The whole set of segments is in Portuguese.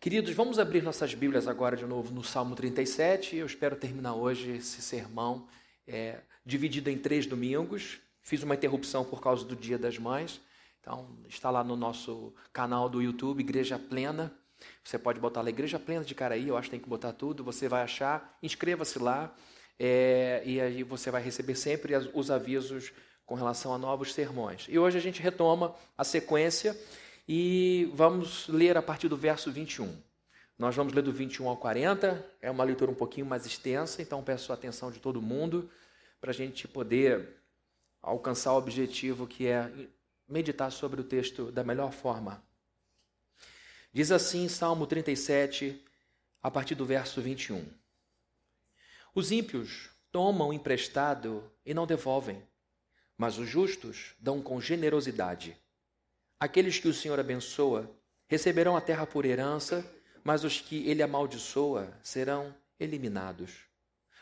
Queridos, vamos abrir nossas Bíblias agora de novo no Salmo 37. Eu espero terminar hoje esse sermão é, dividido em três domingos. Fiz uma interrupção por causa do Dia das Mães. Então, está lá no nosso canal do YouTube, Igreja Plena. Você pode botar lá Igreja Plena de Caraí, eu acho que tem que botar tudo. Você vai achar, inscreva-se lá. É, e aí você vai receber sempre os avisos com relação a novos sermões. E hoje a gente retoma a sequência e vamos ler a partir do verso 21. Nós vamos ler do 21 ao 40, é uma leitura um pouquinho mais extensa, então peço a atenção de todo mundo para a gente poder alcançar o objetivo que é meditar sobre o texto da melhor forma. Diz assim Salmo 37, a partir do verso 21. Os ímpios tomam emprestado e não devolvem, mas os justos dão com generosidade. Aqueles que o Senhor abençoa receberão a terra por herança, mas os que ele amaldiçoa serão eliminados.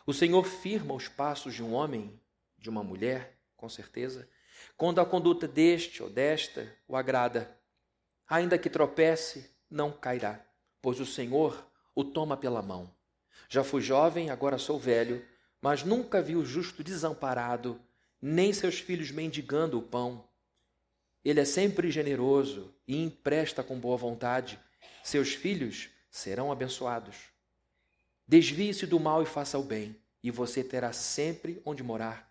O Senhor firma os passos de um homem, de uma mulher, com certeza, quando a conduta deste ou desta o agrada. Ainda que tropece, não cairá, pois o Senhor o toma pela mão. Já fui jovem, agora sou velho, mas nunca vi o justo desamparado, nem seus filhos mendigando o pão. Ele é sempre generoso e empresta com boa vontade. Seus filhos serão abençoados. Desvie-se do mal e faça o bem, e você terá sempre onde morar.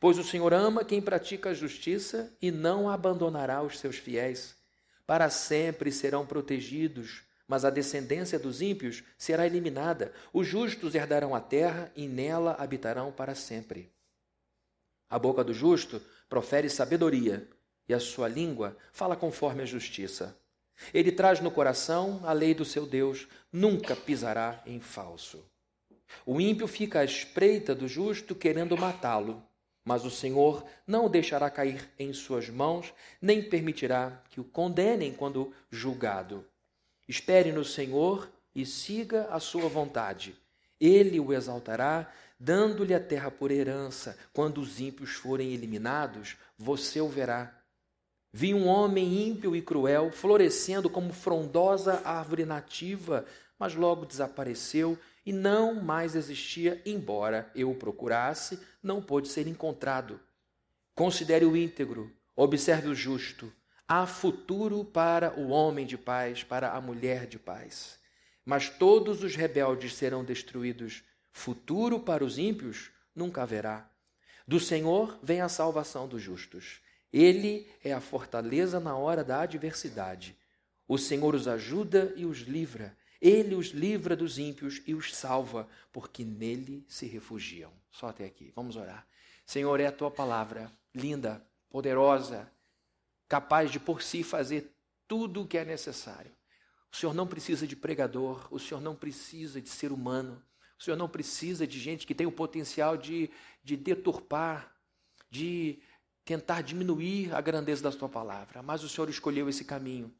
Pois o Senhor ama quem pratica a justiça e não abandonará os seus fiéis. Para sempre serão protegidos, mas a descendência dos ímpios será eliminada. Os justos herdarão a terra e nela habitarão para sempre. A boca do justo profere sabedoria e a sua língua fala conforme a justiça. Ele traz no coração a lei do seu Deus, nunca pisará em falso. O ímpio fica à espreita do justo, querendo matá-lo, mas o Senhor não o deixará cair em suas mãos, nem permitirá que o condenem quando julgado. Espere no Senhor e siga a sua vontade. Ele o exaltará, dando-lhe a terra por herança. Quando os ímpios forem eliminados, você o verá Vi um homem ímpio e cruel florescendo como frondosa árvore nativa, mas logo desapareceu e não mais existia, embora eu o procurasse, não pôde ser encontrado. Considere o íntegro, observe o justo. Há futuro para o homem de paz, para a mulher de paz. Mas todos os rebeldes serão destruídos. Futuro para os ímpios nunca haverá. Do Senhor vem a salvação dos justos. Ele é a fortaleza na hora da adversidade. O Senhor os ajuda e os livra. Ele os livra dos ímpios e os salva, porque nele se refugiam. Só até aqui. Vamos orar. Senhor, é a tua palavra, linda, poderosa, capaz de por si fazer tudo o que é necessário. O Senhor não precisa de pregador, o Senhor não precisa de ser humano, o Senhor não precisa de gente que tem o potencial de, de deturpar, de tentar diminuir a grandeza da tua palavra, mas o Senhor escolheu esse caminho.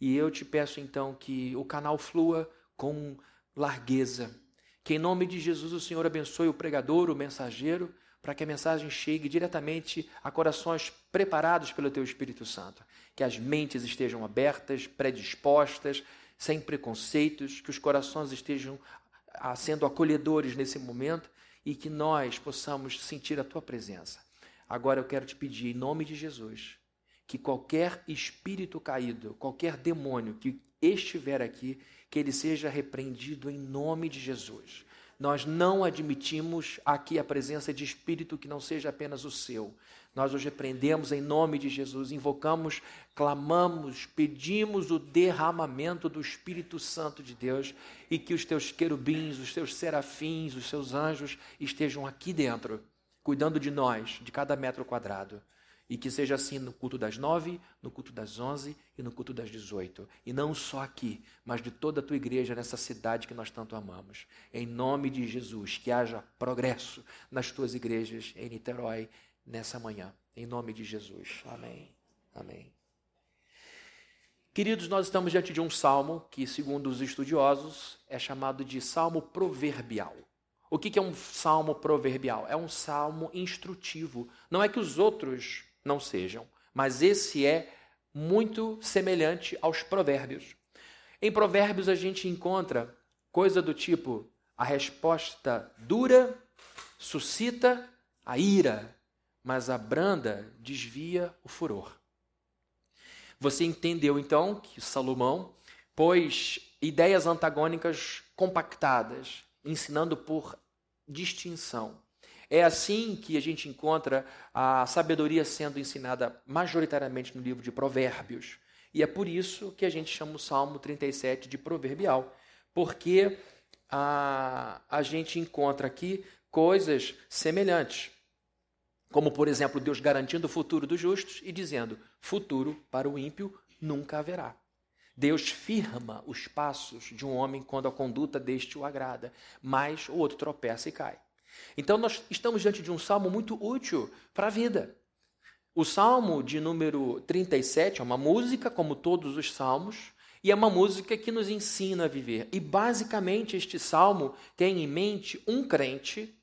E eu te peço então que o canal flua com largueza. Que em nome de Jesus o Senhor abençoe o pregador, o mensageiro, para que a mensagem chegue diretamente a corações preparados pelo teu Espírito Santo. Que as mentes estejam abertas, predispostas, sem preconceitos, que os corações estejam sendo acolhedores nesse momento e que nós possamos sentir a tua presença. Agora eu quero te pedir, em nome de Jesus, que qualquer espírito caído, qualquer demônio que estiver aqui, que ele seja repreendido em nome de Jesus. Nós não admitimos aqui a presença de espírito que não seja apenas o seu. Nós os repreendemos em nome de Jesus, invocamos, clamamos, pedimos o derramamento do Espírito Santo de Deus e que os teus querubins, os teus serafins, os seus anjos estejam aqui dentro cuidando de nós, de cada metro quadrado. E que seja assim no culto das nove, no culto das onze e no culto das dezoito. E não só aqui, mas de toda a tua igreja nessa cidade que nós tanto amamos. Em nome de Jesus, que haja progresso nas tuas igrejas em Niterói nessa manhã. Em nome de Jesus. Amém. Amém. Queridos, nós estamos diante de um salmo que, segundo os estudiosos, é chamado de salmo proverbial. O que é um salmo proverbial? É um salmo instrutivo. Não é que os outros não sejam, mas esse é muito semelhante aos provérbios. Em Provérbios a gente encontra coisa do tipo: a resposta dura suscita a ira, mas a branda desvia o furor. Você entendeu então que Salomão pôs ideias antagônicas compactadas, ensinando por distinção. É assim que a gente encontra a sabedoria sendo ensinada majoritariamente no livro de Provérbios. E é por isso que a gente chama o Salmo 37 de proverbial, porque a, a gente encontra aqui coisas semelhantes. Como, por exemplo, Deus garantindo o futuro dos justos e dizendo: futuro para o ímpio nunca haverá. Deus firma os passos de um homem quando a conduta deste o agrada, mas o outro tropeça e cai. Então, nós estamos diante de um salmo muito útil para a vida. O salmo de número 37 é uma música, como todos os salmos, e é uma música que nos ensina a viver. E basicamente este salmo tem em mente um crente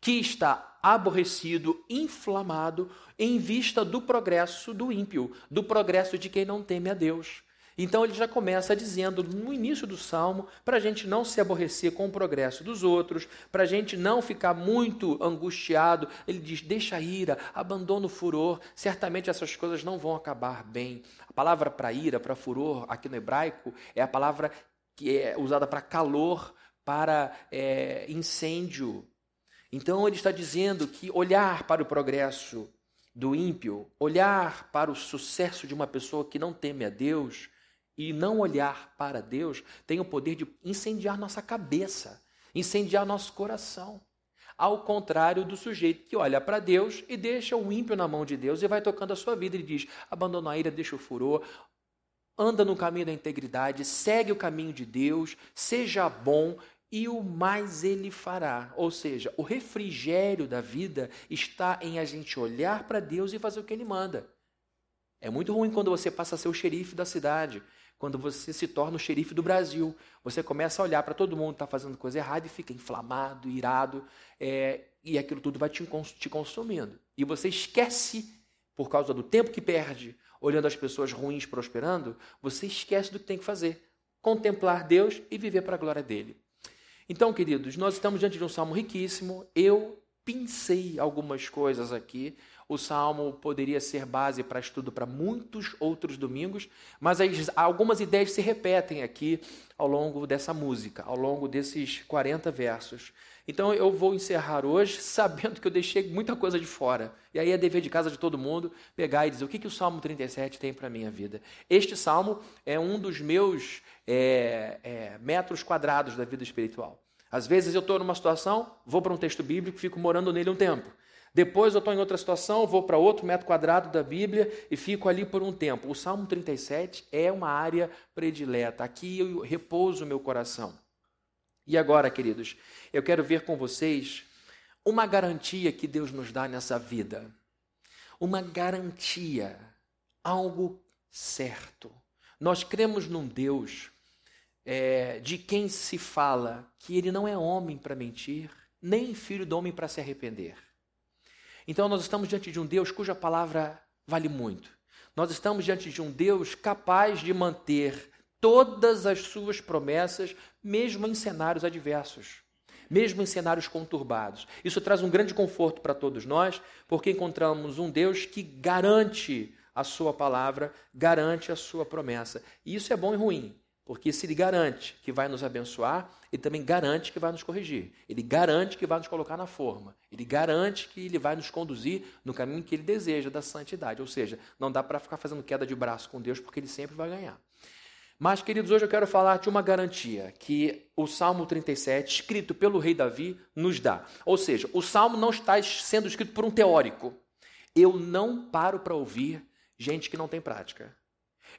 que está aborrecido, inflamado, em vista do progresso do ímpio, do progresso de quem não teme a Deus. Então ele já começa dizendo no início do salmo para a gente não se aborrecer com o progresso dos outros, para a gente não ficar muito angustiado. Ele diz: deixa a ira, abandona o furor, certamente essas coisas não vão acabar bem. A palavra para ira, para furor, aqui no hebraico, é a palavra que é usada para calor, para é, incêndio. Então ele está dizendo que olhar para o progresso do ímpio, olhar para o sucesso de uma pessoa que não teme a Deus, e não olhar para Deus tem o poder de incendiar nossa cabeça, incendiar nosso coração. Ao contrário do sujeito que olha para Deus e deixa o ímpio na mão de Deus e vai tocando a sua vida. Ele diz: abandona a ira, deixa o furor, anda no caminho da integridade, segue o caminho de Deus, seja bom e o mais ele fará. Ou seja, o refrigério da vida está em a gente olhar para Deus e fazer o que ele manda. É muito ruim quando você passa a ser o xerife da cidade quando você se torna o xerife do Brasil. Você começa a olhar para todo mundo que está fazendo coisa errada e fica inflamado, irado, é, e aquilo tudo vai te, te consumindo. E você esquece, por causa do tempo que perde, olhando as pessoas ruins prosperando, você esquece do que tem que fazer. Contemplar Deus e viver para a glória dele. Então, queridos, nós estamos diante de um salmo riquíssimo. Eu pincei algumas coisas aqui o salmo poderia ser base para estudo para muitos outros domingos, mas algumas ideias se repetem aqui ao longo dessa música, ao longo desses 40 versos. Então eu vou encerrar hoje sabendo que eu deixei muita coisa de fora. E aí é dever de casa de todo mundo pegar e dizer o que, que o Salmo 37 tem para a minha vida. Este salmo é um dos meus é, é, metros quadrados da vida espiritual. Às vezes eu estou numa situação, vou para um texto bíblico, fico morando nele um tempo. Depois eu estou em outra situação, vou para outro metro quadrado da Bíblia e fico ali por um tempo. O Salmo 37 é uma área predileta. Aqui eu repouso o meu coração. E agora, queridos, eu quero ver com vocês uma garantia que Deus nos dá nessa vida. Uma garantia, algo certo. Nós cremos num Deus é, de quem se fala que ele não é homem para mentir, nem filho do homem para se arrepender. Então nós estamos diante de um Deus cuja palavra vale muito. Nós estamos diante de um Deus capaz de manter todas as suas promessas, mesmo em cenários adversos, mesmo em cenários conturbados. Isso traz um grande conforto para todos nós, porque encontramos um Deus que garante a sua palavra, garante a sua promessa. E isso é bom e ruim, porque se ele garante que vai nos abençoar, ele também garante que vai nos corrigir. Ele garante que vai nos colocar na forma. Ele garante que ele vai nos conduzir no caminho que ele deseja da santidade. Ou seja, não dá para ficar fazendo queda de braço com Deus, porque ele sempre vai ganhar. Mas, queridos, hoje eu quero falar de uma garantia que o Salmo 37, escrito pelo rei Davi, nos dá. Ou seja, o salmo não está sendo escrito por um teórico. Eu não paro para ouvir gente que não tem prática.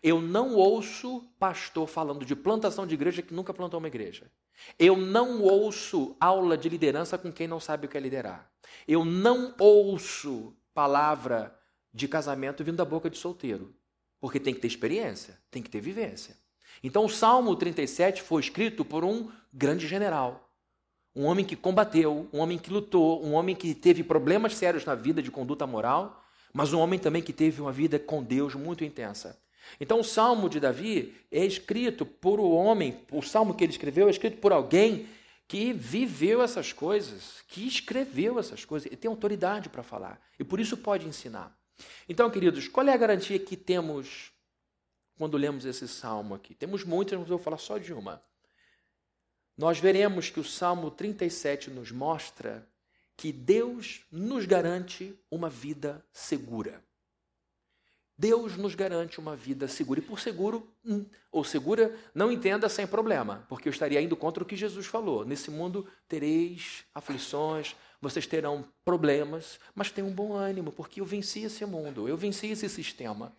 Eu não ouço pastor falando de plantação de igreja que nunca plantou uma igreja. Eu não ouço aula de liderança com quem não sabe o que é liderar. Eu não ouço palavra de casamento vindo da boca de solteiro. Porque tem que ter experiência, tem que ter vivência. Então o Salmo 37 foi escrito por um grande general. Um homem que combateu, um homem que lutou, um homem que teve problemas sérios na vida de conduta moral, mas um homem também que teve uma vida com Deus muito intensa. Então, o Salmo de Davi é escrito por um homem, o salmo que ele escreveu é escrito por alguém que viveu essas coisas, que escreveu essas coisas, e tem autoridade para falar, e por isso pode ensinar. Então, queridos, qual é a garantia que temos quando lemos esse salmo aqui? Temos muitas, mas eu vou falar só de uma. Nós veremos que o Salmo 37 nos mostra que Deus nos garante uma vida segura. Deus nos garante uma vida segura. E por seguro, hum, ou segura, não entenda sem problema, porque eu estaria indo contra o que Jesus falou. Nesse mundo tereis aflições, vocês terão problemas, mas tenham um bom ânimo, porque eu venci esse mundo, eu venci esse sistema.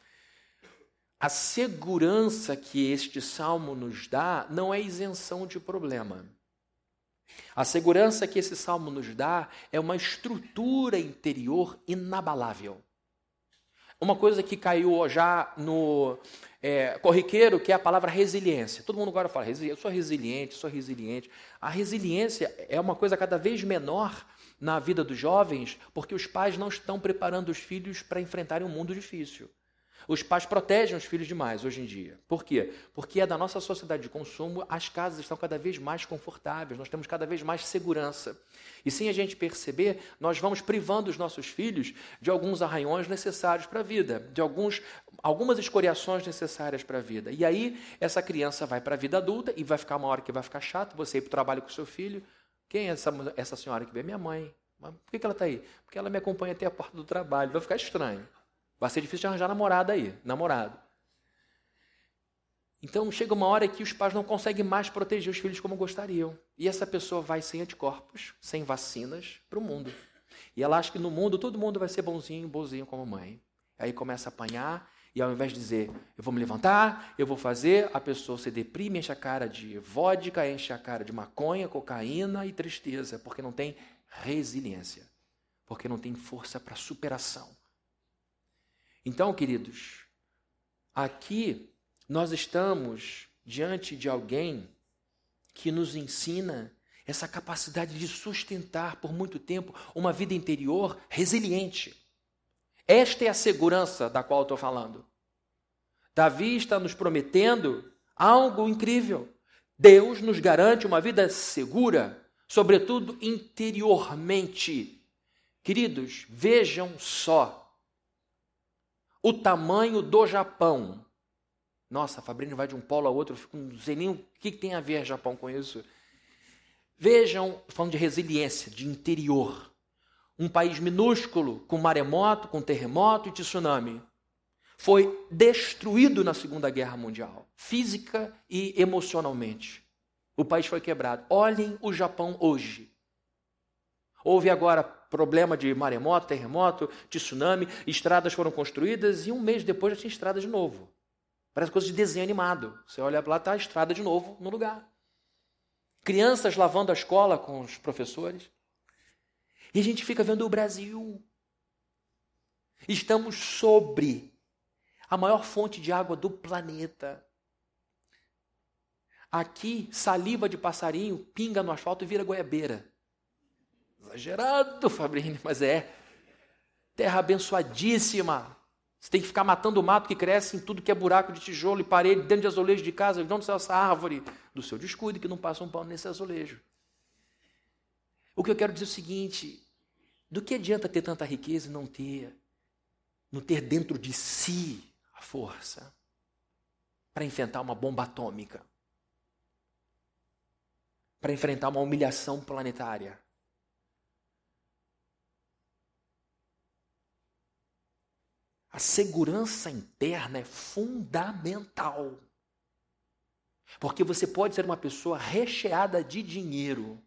A segurança que este salmo nos dá não é isenção de problema. A segurança que esse salmo nos dá é uma estrutura interior inabalável. Uma coisa que caiu já no é, corriqueiro, que é a palavra resiliência. Todo mundo agora fala, eu sou resiliente, sou resiliente. A resiliência é uma coisa cada vez menor na vida dos jovens, porque os pais não estão preparando os filhos para enfrentarem um mundo difícil. Os pais protegem os filhos demais hoje em dia. Por quê? Porque é da nossa sociedade de consumo, as casas estão cada vez mais confortáveis, nós temos cada vez mais segurança. E sem a gente perceber, nós vamos privando os nossos filhos de alguns arranhões necessários para a vida, de alguns, algumas escoriações necessárias para a vida. E aí, essa criança vai para a vida adulta e vai ficar uma hora que vai ficar chato você ir para o trabalho com seu filho. Quem é essa, essa senhora que vê? Minha mãe. Mas por que ela está aí? Porque ela me acompanha até a porta do trabalho. Vai ficar estranho. Vai ser difícil de arranjar namorada aí, namorado. Então chega uma hora que os pais não conseguem mais proteger os filhos como gostariam. E essa pessoa vai sem anticorpos, sem vacinas, para o mundo. E ela acha que no mundo todo mundo vai ser bonzinho, bonzinho como mãe. Aí começa a apanhar, e ao invés de dizer, eu vou me levantar, eu vou fazer, a pessoa se deprime, enche a cara de vodka, enche a cara de maconha, cocaína e tristeza, porque não tem resiliência, porque não tem força para superação. Então, queridos, aqui nós estamos diante de alguém que nos ensina essa capacidade de sustentar por muito tempo uma vida interior resiliente. Esta é a segurança da qual estou falando. Davi está nos prometendo algo incrível. Deus nos garante uma vida segura, sobretudo interiormente. Queridos, vejam só o tamanho do Japão. Nossa, Fabrício vai de um polo a outro, eu fico, não sei nem o que tem a ver Japão com isso. Vejam, falando de resiliência, de interior. Um país minúsculo, com maremoto, com terremoto e tsunami, foi destruído na Segunda Guerra Mundial, física e emocionalmente. O país foi quebrado. Olhem o Japão hoje. Houve agora problema de maremoto, terremoto, tsunami, estradas foram construídas e um mês depois já tinha estrada de novo. Parece coisa de desenho animado. Você olha lá, está a estrada de novo no lugar. Crianças lavando a escola com os professores. E a gente fica vendo o Brasil. Estamos sobre a maior fonte de água do planeta. Aqui, saliva de passarinho pinga no asfalto e vira goiabeira. Exagerado, Fabrini, mas é. Terra abençoadíssima. Você tem que ficar matando o mato que cresce em tudo que é buraco de tijolo e parede, dentro de azulejo de casa. De onde essa árvore? Do seu descuido, que não passa um pano nesse azulejo. O que eu quero dizer é o seguinte: do que adianta ter tanta riqueza e não ter, não ter dentro de si a força para enfrentar uma bomba atômica? Para enfrentar uma humilhação planetária? A segurança interna é fundamental. Porque você pode ser uma pessoa recheada de dinheiro.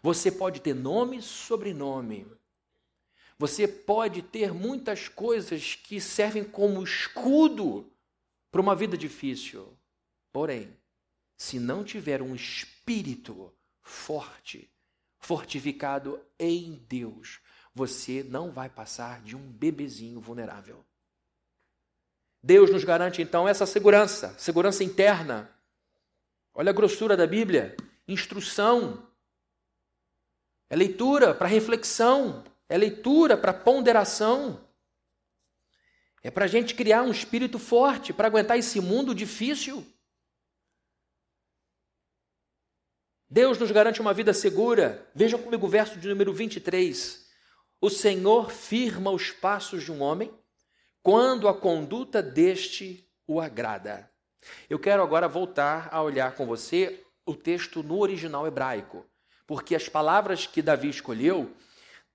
Você pode ter nome sobrenome. Você pode ter muitas coisas que servem como escudo para uma vida difícil. Porém, se não tiver um espírito forte, fortificado em Deus, você não vai passar de um bebezinho vulnerável. Deus nos garante então essa segurança, segurança interna. Olha a grossura da Bíblia, instrução. É leitura para reflexão, é leitura para ponderação. É para a gente criar um espírito forte para aguentar esse mundo difícil. Deus nos garante uma vida segura. Vejam comigo o verso de número 23. O Senhor firma os passos de um homem quando a conduta deste o agrada. Eu quero agora voltar a olhar com você o texto no original hebraico, porque as palavras que Davi escolheu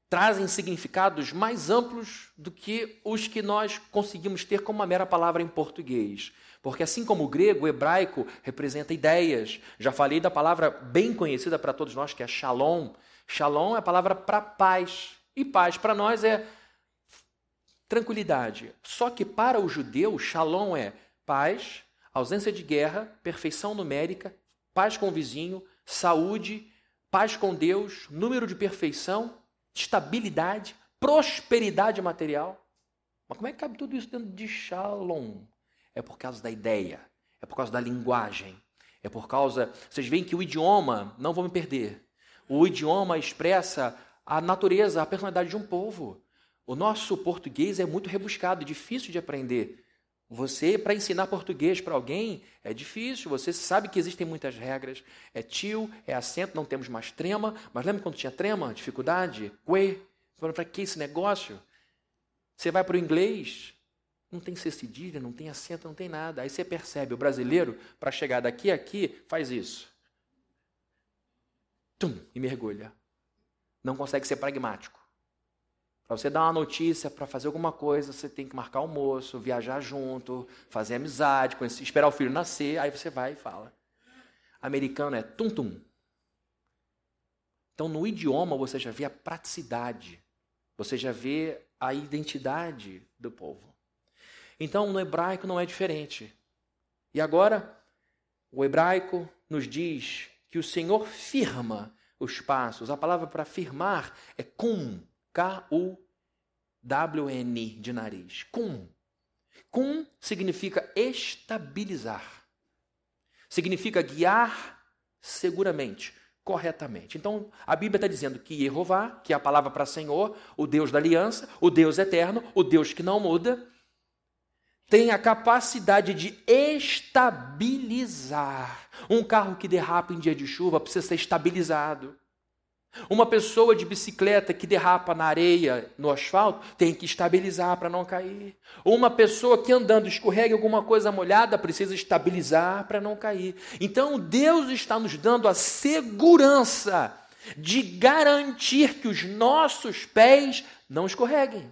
trazem significados mais amplos do que os que nós conseguimos ter como uma mera palavra em português. Porque assim como o grego, o hebraico representa ideias. Já falei da palavra bem conhecida para todos nós, que é shalom. Shalom é a palavra para paz. E paz para nós é tranquilidade. Só que para o judeu, shalom é paz, ausência de guerra, perfeição numérica, paz com o vizinho, saúde, paz com Deus, número de perfeição estabilidade, prosperidade material. Mas como é que cabe tudo isso dentro de Shalom? É por causa da ideia, é por causa da linguagem, é por causa. Vocês veem que o idioma, não vou me perder, o idioma expressa a natureza, a personalidade de um povo. O nosso português é muito rebuscado, difícil de aprender. Você, para ensinar português para alguém, é difícil. Você sabe que existem muitas regras. É tio, é acento, não temos mais trema. Mas lembra quando tinha trema, dificuldade? Que? Para que esse negócio? Você vai para o inglês, não tem cedilha, não tem acento, não tem nada. Aí você percebe, o brasileiro, para chegar daqui a aqui, faz isso. Tum, e mergulha. Não consegue ser pragmático. Para você dar uma notícia, para fazer alguma coisa, você tem que marcar almoço, viajar junto, fazer amizade, conhecer, esperar o filho nascer, aí você vai e fala. Americano é tum-tum. Então, no idioma, você já vê a praticidade, você já vê a identidade do povo. Então, no hebraico não é diferente. E agora, o hebraico nos diz que o Senhor firma os passos. A palavra para firmar é kum, K-U-W-N de nariz. Cum. Cum significa estabilizar. Significa guiar seguramente, corretamente. Então, a Bíblia está dizendo que Jeová, que é a palavra para Senhor, o Deus da aliança, o Deus eterno, o Deus que não muda, tem a capacidade de estabilizar. Um carro que derrapa em dia de chuva precisa ser estabilizado. Uma pessoa de bicicleta que derrapa na areia, no asfalto, tem que estabilizar para não cair. Uma pessoa que andando escorrega alguma coisa molhada precisa estabilizar para não cair. Então Deus está nos dando a segurança de garantir que os nossos pés não escorreguem.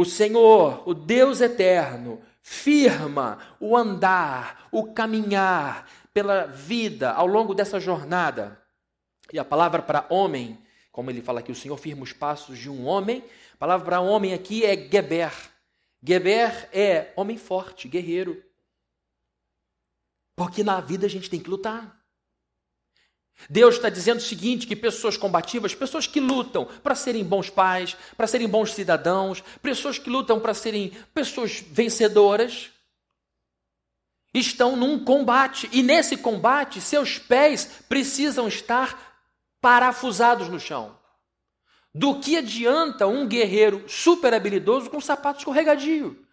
O Senhor, o Deus eterno, firma o andar, o caminhar pela vida ao longo dessa jornada. E a palavra para homem, como ele fala aqui, o Senhor firma os passos de um homem. A palavra para homem aqui é Geber. Geber é homem forte, guerreiro. Porque na vida a gente tem que lutar. Deus está dizendo o seguinte: que pessoas combativas, pessoas que lutam para serem bons pais, para serem bons cidadãos, pessoas que lutam para serem pessoas vencedoras, estão num combate. E nesse combate, seus pés precisam estar parafusados no chão. Do que adianta um guerreiro super habilidoso com sapato escorregadio?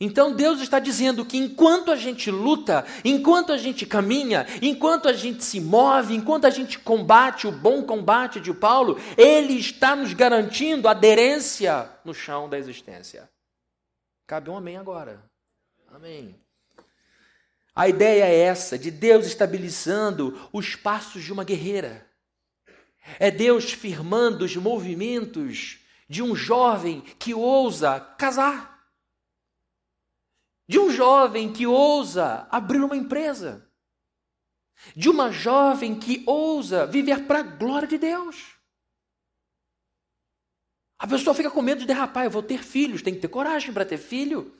Então Deus está dizendo que enquanto a gente luta, enquanto a gente caminha, enquanto a gente se move, enquanto a gente combate o bom combate de Paulo, Ele está nos garantindo aderência no chão da existência. Cabe um amém agora. Amém. A ideia é essa, de Deus estabilizando os passos de uma guerreira. É Deus firmando os movimentos de um jovem que ousa casar. De um jovem que ousa abrir uma empresa. De uma jovem que ousa viver para a glória de Deus. A pessoa fica com medo de derrapar, eu vou ter filhos, tem que ter coragem para ter filho.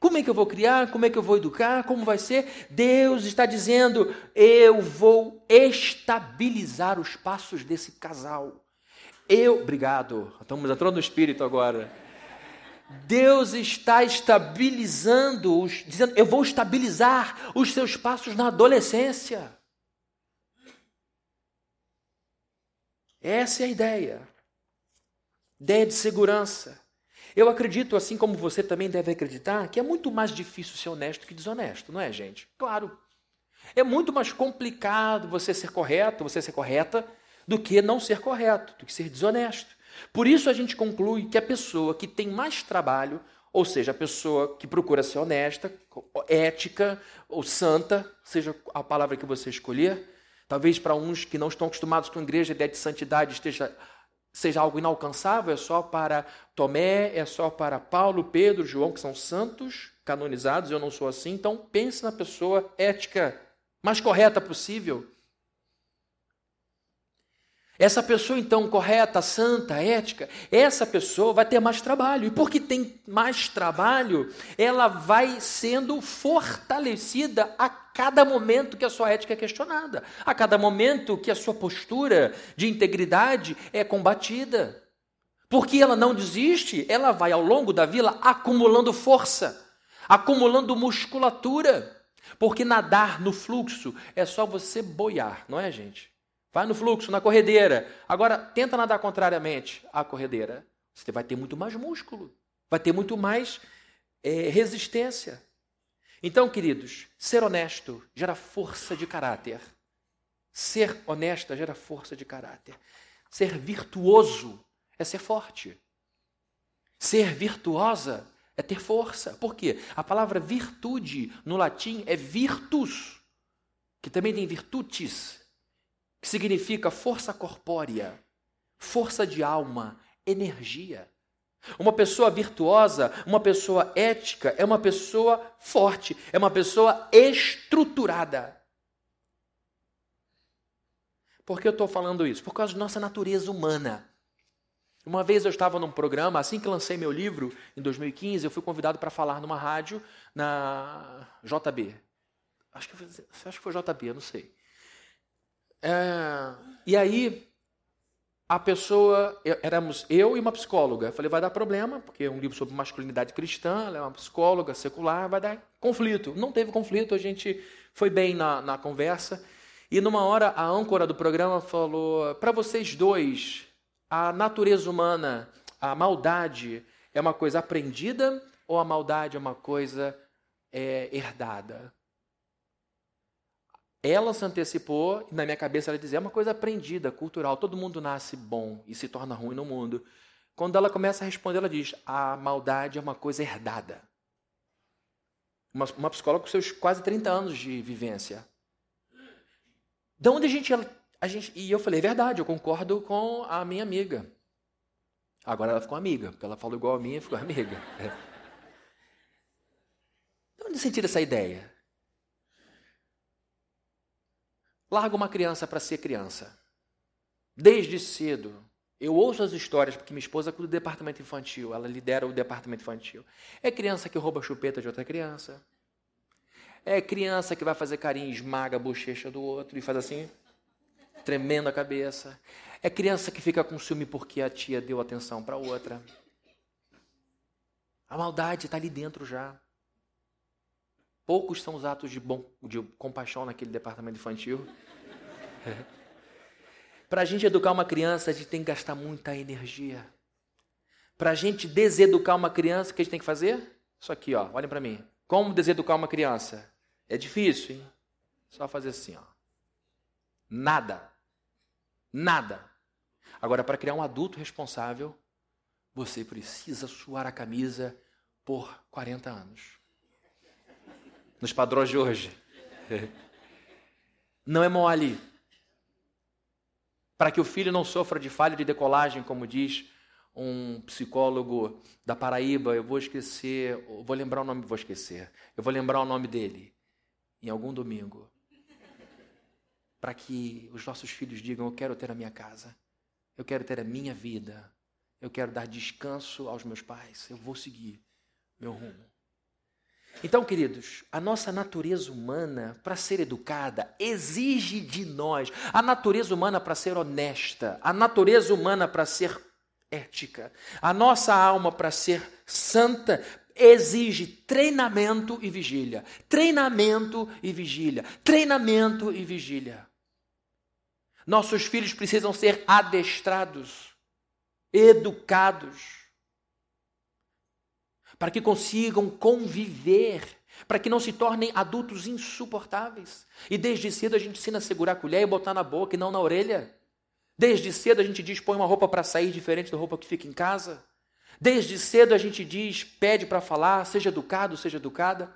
Como é que eu vou criar? Como é que eu vou educar? Como vai ser? Deus está dizendo: eu vou estabilizar os passos desse casal. Eu, obrigado, estamos entrando no espírito agora. Deus está estabilizando, os, dizendo: eu vou estabilizar os seus passos na adolescência. Essa é a ideia. ideia de segurança. Eu acredito, assim como você também deve acreditar, que é muito mais difícil ser honesto que desonesto, não é, gente? Claro. É muito mais complicado você ser correto, você ser correta, do que não ser correto, do que ser desonesto. Por isso a gente conclui que a pessoa que tem mais trabalho, ou seja, a pessoa que procura ser honesta, ética ou santa, seja a palavra que você escolher, talvez para uns que não estão acostumados com a igreja, a ideia de santidade esteja seja algo inalcançável, é só para Tomé, é só para Paulo, Pedro, João, que são santos, canonizados, eu não sou assim. Então pense na pessoa ética mais correta possível. Essa pessoa, então, correta, santa, ética, essa pessoa vai ter mais trabalho. E porque tem mais trabalho, ela vai sendo fortalecida a cada momento que a sua ética é questionada, a cada momento que a sua postura de integridade é combatida. Porque ela não desiste, ela vai ao longo da vida acumulando força, acumulando musculatura. Porque nadar no fluxo é só você boiar, não é, gente? Vai no fluxo, na corredeira. Agora, tenta nadar contrariamente à corredeira. Você vai ter muito mais músculo, vai ter muito mais é, resistência. Então, queridos, ser honesto gera força de caráter. Ser honesta gera força de caráter. Ser virtuoso é ser forte. Ser virtuosa é ter força. Por quê? A palavra virtude no latim é virtus, que também tem virtutis, que significa força corpórea, força de alma, energia. Uma pessoa virtuosa, uma pessoa ética, é uma pessoa forte, é uma pessoa estruturada. Por que eu estou falando isso? Por causa da nossa natureza humana. Uma vez eu estava num programa, assim que lancei meu livro, em 2015, eu fui convidado para falar numa rádio na JB. Acho que, acho que foi JB, eu não sei. É, e aí, a pessoa, éramos eu e uma psicóloga. Eu falei, vai dar problema, porque é um livro sobre masculinidade cristã, ela é uma psicóloga secular, vai dar conflito. Não teve conflito, a gente foi bem na, na conversa. E numa hora, a âncora do programa falou: para vocês dois, a natureza humana, a maldade, é uma coisa aprendida ou a maldade é uma coisa é, herdada? Ela se antecipou e na minha cabeça ela dizia, é uma coisa aprendida, cultural, todo mundo nasce bom e se torna ruim no mundo. Quando ela começa a responder, ela diz, a maldade é uma coisa herdada. Uma, uma psicóloga com seus quase 30 anos de vivência. De onde a gente, a gente. E eu falei, é verdade, eu concordo com a minha amiga. Agora ela ficou amiga, porque ela falou igual a mim e ficou amiga. De onde sentir essa ideia? Larga uma criança para ser criança. Desde cedo. Eu ouço as histórias, porque minha esposa é do departamento infantil, ela lidera o departamento infantil. É criança que rouba chupeta de outra criança. É criança que vai fazer carinho, esmaga a bochecha do outro e faz assim, tremendo a cabeça. É criança que fica com ciúme porque a tia deu atenção para outra. A maldade está ali dentro já. Poucos são os atos de, bom, de compaixão naquele departamento infantil. Para a gente educar uma criança, a gente tem que gastar muita energia. Para a gente deseducar uma criança, o que a gente tem que fazer? Isso aqui, ó, olhem para mim. Como deseducar uma criança? É difícil, hein? Só fazer assim, ó. Nada. Nada. Agora, para criar um adulto responsável, você precisa suar a camisa por 40 anos nos padrões de hoje. Não é mole. Para que o filho não sofra de falha de decolagem, como diz um psicólogo da Paraíba, eu vou esquecer, vou lembrar o nome, vou esquecer. Eu vou lembrar o nome dele em algum domingo. Para que os nossos filhos digam: Eu quero ter a minha casa, eu quero ter a minha vida, eu quero dar descanso aos meus pais, eu vou seguir meu rumo. Então, queridos, a nossa natureza humana, para ser educada, exige de nós, a natureza humana para ser honesta, a natureza humana para ser ética, a nossa alma para ser santa, exige treinamento e vigília. Treinamento e vigília. Treinamento e vigília. Nossos filhos precisam ser adestrados educados, para que consigam conviver, para que não se tornem adultos insuportáveis. E desde cedo a gente ensina a segurar a colher e botar na boca e não na orelha. Desde cedo a gente diz põe uma roupa para sair diferente da roupa que fica em casa. Desde cedo a gente diz pede para falar, seja educado, seja educada,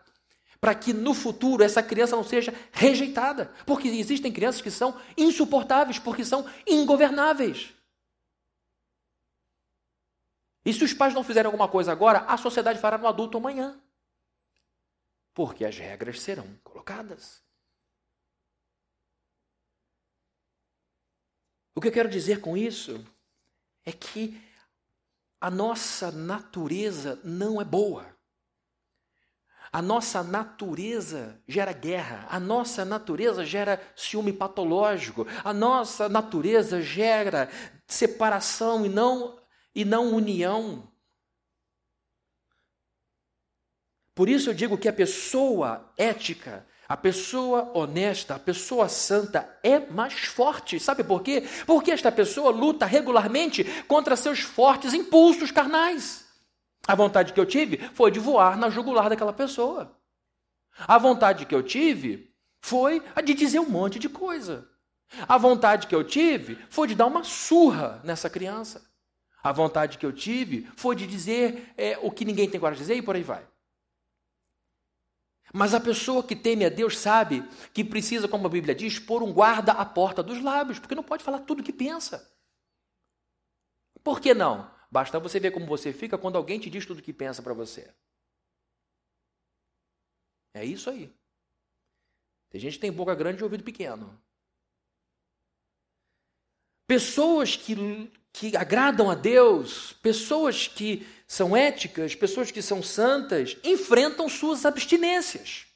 para que no futuro essa criança não seja rejeitada, porque existem crianças que são insuportáveis, porque são ingovernáveis. E se os pais não fizerem alguma coisa agora, a sociedade fará no adulto amanhã. Porque as regras serão colocadas. O que eu quero dizer com isso é que a nossa natureza não é boa. A nossa natureza gera guerra, a nossa natureza gera ciúme patológico, a nossa natureza gera separação e não, e não união. Por isso eu digo que a pessoa ética, a pessoa honesta, a pessoa santa é mais forte. Sabe por quê? Porque esta pessoa luta regularmente contra seus fortes impulsos carnais. A vontade que eu tive foi de voar na jugular daquela pessoa. A vontade que eu tive foi a de dizer um monte de coisa. A vontade que eu tive foi de dar uma surra nessa criança. A vontade que eu tive foi de dizer é, o que ninguém tem coragem de dizer e por aí vai. Mas a pessoa que teme a Deus sabe que precisa, como a Bíblia diz, pôr um guarda à porta dos lábios, porque não pode falar tudo o que pensa. Por que não? Basta você ver como você fica quando alguém te diz tudo o que pensa para você. É isso aí. Tem gente que tem boca grande e ouvido pequeno. Pessoas que, que agradam a Deus, pessoas que são éticas, pessoas que são santas, enfrentam suas abstinências.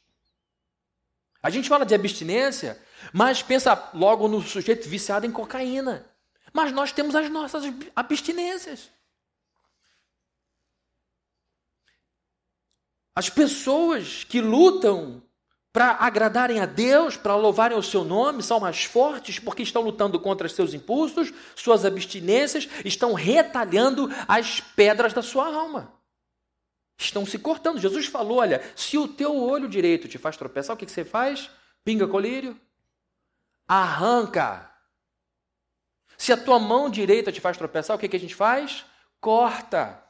A gente fala de abstinência, mas pensa logo no sujeito viciado em cocaína. Mas nós temos as nossas abstinências. As pessoas que lutam para agradarem a Deus, para louvarem o seu nome, são mais fortes porque estão lutando contra seus impulsos, suas abstinências, estão retalhando as pedras da sua alma. Estão se cortando. Jesus falou: olha, se o teu olho direito te faz tropeçar, o que, você faz? Pinga colírio? Arranca. Se a tua mão direita te faz tropeçar, o que, a gente faz? Corta.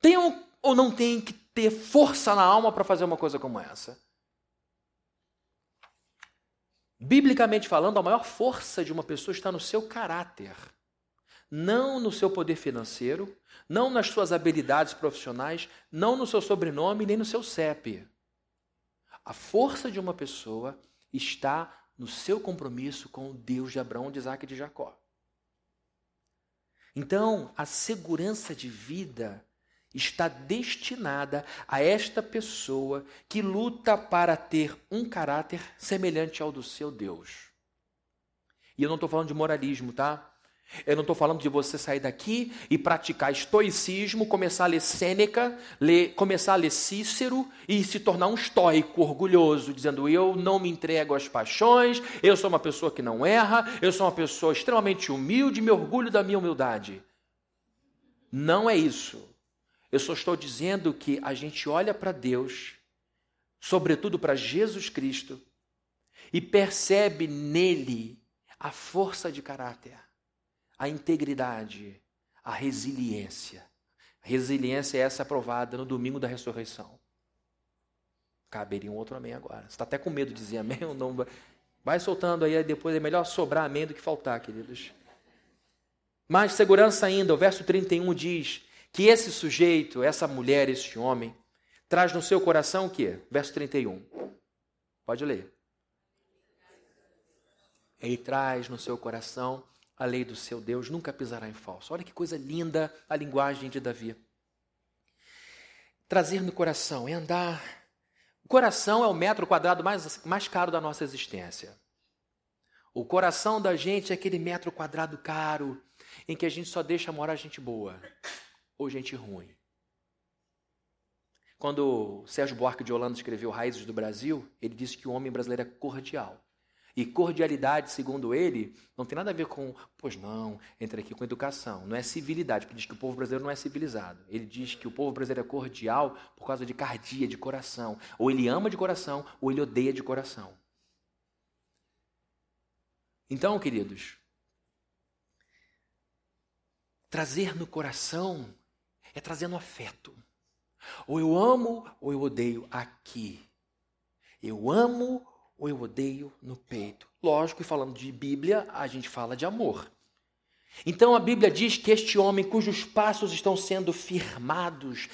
Tem ou não tem que ter força na alma para fazer uma coisa como essa? Biblicamente falando, a maior força de uma pessoa está no seu caráter, não no seu poder financeiro, não nas suas habilidades profissionais, não no seu sobrenome, nem no seu CEP. A força de uma pessoa está no seu compromisso com o Deus de Abraão, de Isaac e de Jacó. Então, a segurança de vida está destinada a esta pessoa que luta para ter um caráter semelhante ao do seu Deus. E eu não estou falando de moralismo, tá? Eu não estou falando de você sair daqui e praticar estoicismo, começar a ler Sêneca, ler, começar a ler Cícero e se tornar um estoico orgulhoso, dizendo eu não me entrego às paixões, eu sou uma pessoa que não erra, eu sou uma pessoa extremamente humilde, me orgulho da minha humildade. Não é isso. Eu só estou dizendo que a gente olha para Deus, sobretudo para Jesus Cristo, e percebe nele a força de caráter, a integridade, a resiliência. Resiliência é essa aprovada no domingo da ressurreição. Caberia um outro amém agora. Você está até com medo de dizer amém ou não? Vai soltando aí, depois é melhor sobrar amém do que faltar, queridos. Mais segurança ainda, o verso 31 diz: que esse sujeito, essa mulher, esse homem, traz no seu coração o quê? Verso 31. Pode ler. Ele traz no seu coração a lei do seu Deus, nunca pisará em falso. Olha que coisa linda a linguagem de Davi. Trazer no coração é andar. O coração é o metro quadrado mais, mais caro da nossa existência. O coração da gente é aquele metro quadrado caro em que a gente só deixa morar gente boa ou gente ruim. Quando Sérgio Buarque de Holanda escreveu Raízes do Brasil, ele disse que o homem brasileiro é cordial. E cordialidade, segundo ele, não tem nada a ver com, pois não, entra aqui com educação. Não é civilidade, porque diz que o povo brasileiro não é civilizado. Ele diz que o povo brasileiro é cordial por causa de cardia, de coração. Ou ele ama de coração, ou ele odeia de coração. Então, queridos, trazer no coração é trazer no afeto. Ou eu amo ou eu odeio aqui. Eu amo ou eu odeio no peito. Lógico que falando de Bíblia, a gente fala de amor. Então a Bíblia diz que este homem cujos passos estão sendo firmados,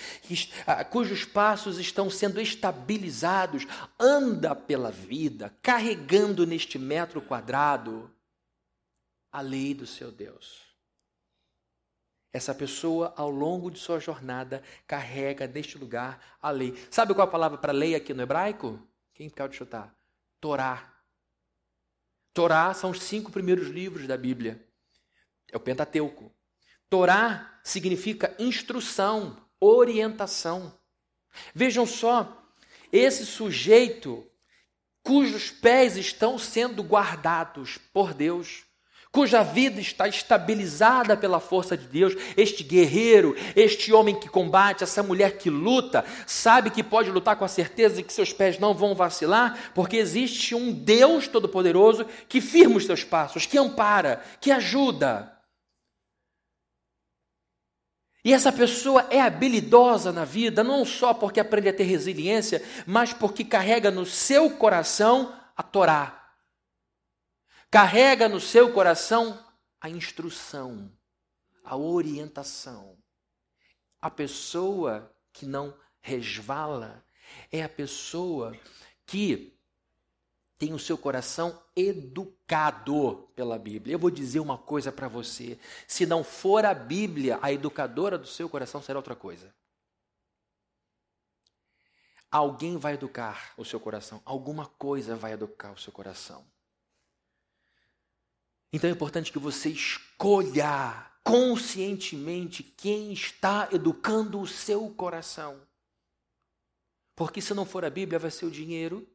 ah, cujos passos estão sendo estabilizados, anda pela vida carregando neste metro quadrado a lei do seu Deus. Essa pessoa, ao longo de sua jornada, carrega neste lugar a lei. Sabe qual é a palavra para lei aqui no hebraico? Quem pode chutar? Torá. Torá são os cinco primeiros livros da Bíblia. É o Pentateuco. Torá significa instrução, orientação. Vejam só, esse sujeito cujos pés estão sendo guardados por Deus, cuja vida está estabilizada pela força de Deus, este guerreiro, este homem que combate, essa mulher que luta, sabe que pode lutar com a certeza de que seus pés não vão vacilar, porque existe um Deus Todo-Poderoso que firma os seus passos, que ampara, que ajuda. E essa pessoa é habilidosa na vida, não só porque aprende a ter resiliência, mas porque carrega no seu coração a Torá, Carrega no seu coração a instrução, a orientação. A pessoa que não resvala é a pessoa que tem o seu coração educado pela Bíblia. Eu vou dizer uma coisa para você: se não for a Bíblia a educadora do seu coração, será outra coisa. Alguém vai educar o seu coração, alguma coisa vai educar o seu coração. Então é importante que você escolha conscientemente quem está educando o seu coração. Porque se não for a Bíblia, vai ser o dinheiro.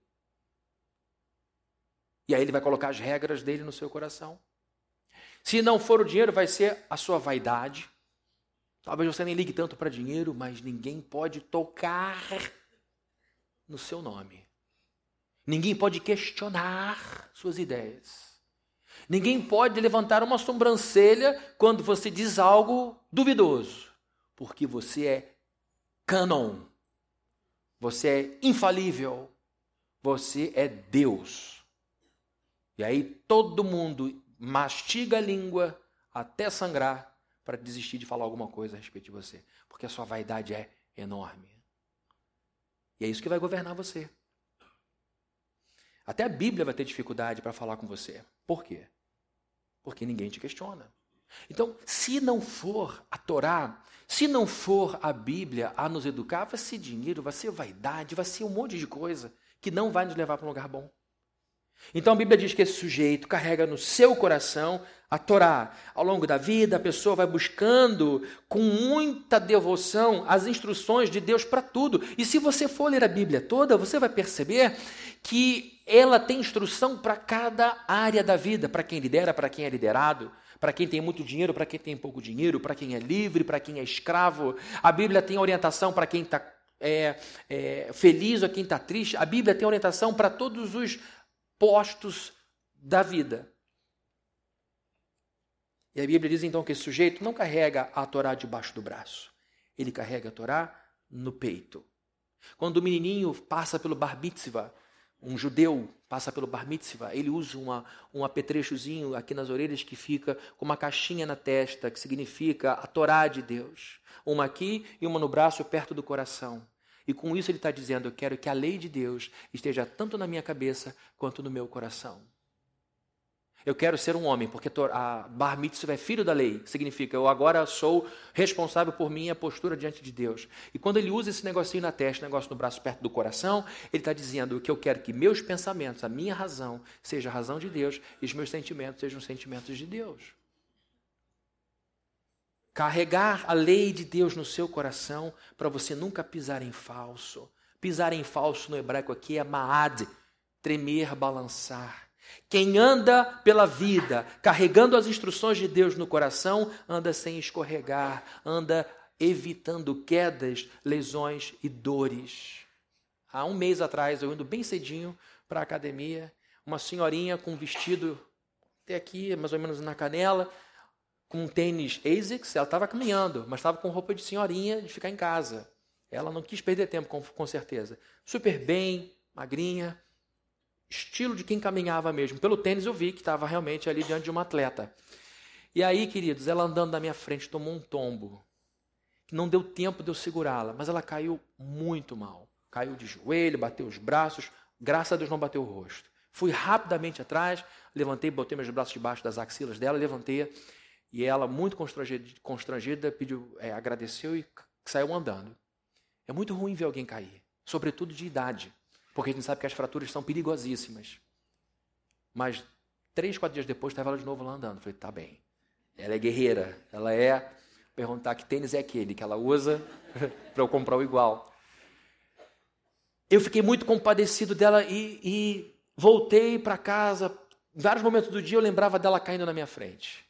E aí ele vai colocar as regras dele no seu coração. Se não for o dinheiro, vai ser a sua vaidade. Talvez você nem ligue tanto para dinheiro, mas ninguém pode tocar no seu nome. Ninguém pode questionar suas ideias. Ninguém pode levantar uma sobrancelha quando você diz algo duvidoso, porque você é canon, você é infalível, você é Deus. E aí todo mundo mastiga a língua até sangrar para desistir de falar alguma coisa a respeito de você, porque a sua vaidade é enorme. E é isso que vai governar você. Até a Bíblia vai ter dificuldade para falar com você. Por quê? Porque ninguém te questiona. Então, se não for a Torá, se não for a Bíblia a nos educar, vai ser dinheiro, vai ser vaidade, vai ser um monte de coisa que não vai nos levar para um lugar bom. Então a Bíblia diz que esse sujeito carrega no seu coração a Torá. Ao longo da vida, a pessoa vai buscando com muita devoção as instruções de Deus para tudo. E se você for ler a Bíblia toda, você vai perceber que ela tem instrução para cada área da vida, para quem lidera, para quem é liderado, para quem tem muito dinheiro, para quem tem pouco dinheiro, para quem é livre, para quem é escravo. A Bíblia tem orientação para quem está é, é, feliz ou quem está triste. A Bíblia tem orientação para todos os postos da vida. E a Bíblia diz então que esse sujeito não carrega a Torá debaixo do braço, ele carrega a Torá no peito. Quando o menininho passa pelo bar mitzvah, um judeu passa pelo bar mitzvah, ele usa uma, um apetrechozinho aqui nas orelhas que fica com uma caixinha na testa, que significa a Torá de Deus. Uma aqui e uma no braço perto do coração. E com isso ele está dizendo: Eu quero que a lei de Deus esteja tanto na minha cabeça quanto no meu coração. Eu quero ser um homem, porque a bar mitzvah é filho da lei, significa eu agora sou responsável por minha postura diante de Deus. E quando ele usa esse negocinho na testa, negócio no braço perto do coração, ele está dizendo que eu quero que meus pensamentos, a minha razão, seja a razão de Deus e os meus sentimentos sejam os sentimentos de Deus. Carregar a lei de Deus no seu coração para você nunca pisar em falso. Pisar em falso no hebraico aqui é maad, tremer, balançar. Quem anda pela vida, carregando as instruções de Deus no coração, anda sem escorregar, anda evitando quedas, lesões e dores. Há um mês atrás, eu indo bem cedinho para a academia, uma senhorinha com um vestido até aqui, mais ou menos na canela, com um tênis ASICS, ela estava caminhando, mas estava com roupa de senhorinha de ficar em casa. Ela não quis perder tempo, com, com certeza. Super bem, magrinha, estilo de quem caminhava mesmo. Pelo tênis eu vi que estava realmente ali diante de uma atleta. E aí, queridos, ela andando na minha frente tomou um tombo. Não deu tempo de eu segurá-la, mas ela caiu muito mal. Caiu de joelho, bateu os braços, graças a Deus não bateu o rosto. Fui rapidamente atrás, levantei, botei meus braços debaixo das axilas dela, levantei, e ela, muito constrangida, constrangida pediu, é, agradeceu e saiu andando. É muito ruim ver alguém cair, sobretudo de idade, porque a gente sabe que as fraturas são perigosíssimas. Mas três, quatro dias depois, estava ela de novo lá andando. Falei, tá bem. Ela é guerreira, ela é. Perguntar que tênis é aquele que ela usa para eu comprar o igual. Eu fiquei muito compadecido dela e, e voltei para casa. Em vários momentos do dia eu lembrava dela caindo na minha frente.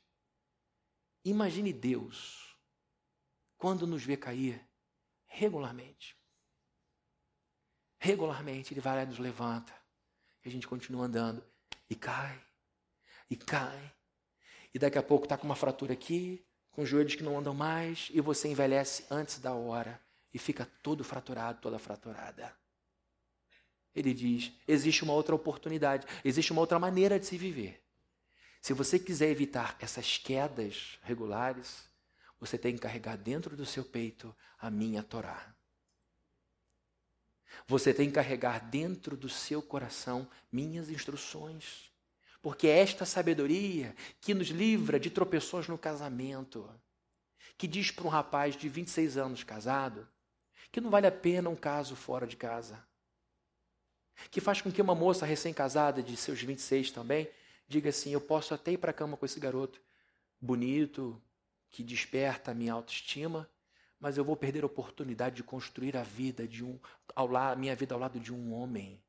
Imagine Deus quando nos vê cair regularmente. Regularmente ele vai lá e nos levanta. E a gente continua andando. E cai. E cai. E daqui a pouco está com uma fratura aqui, com joelhos que não andam mais, e você envelhece antes da hora e fica todo fraturado, toda fraturada. Ele diz: existe uma outra oportunidade, existe uma outra maneira de se viver. Se você quiser evitar essas quedas regulares, você tem que carregar dentro do seu peito a minha Torá. Você tem que carregar dentro do seu coração minhas instruções. Porque é esta sabedoria que nos livra de tropeções no casamento, que diz para um rapaz de 26 anos casado que não vale a pena um caso fora de casa. Que faz com que uma moça recém-casada de seus 26 também diga assim: Eu posso até ir para a cama com esse garoto bonito, que desperta a minha autoestima, mas eu vou perder a oportunidade de construir a vida de um, ao minha vida ao lado de um homem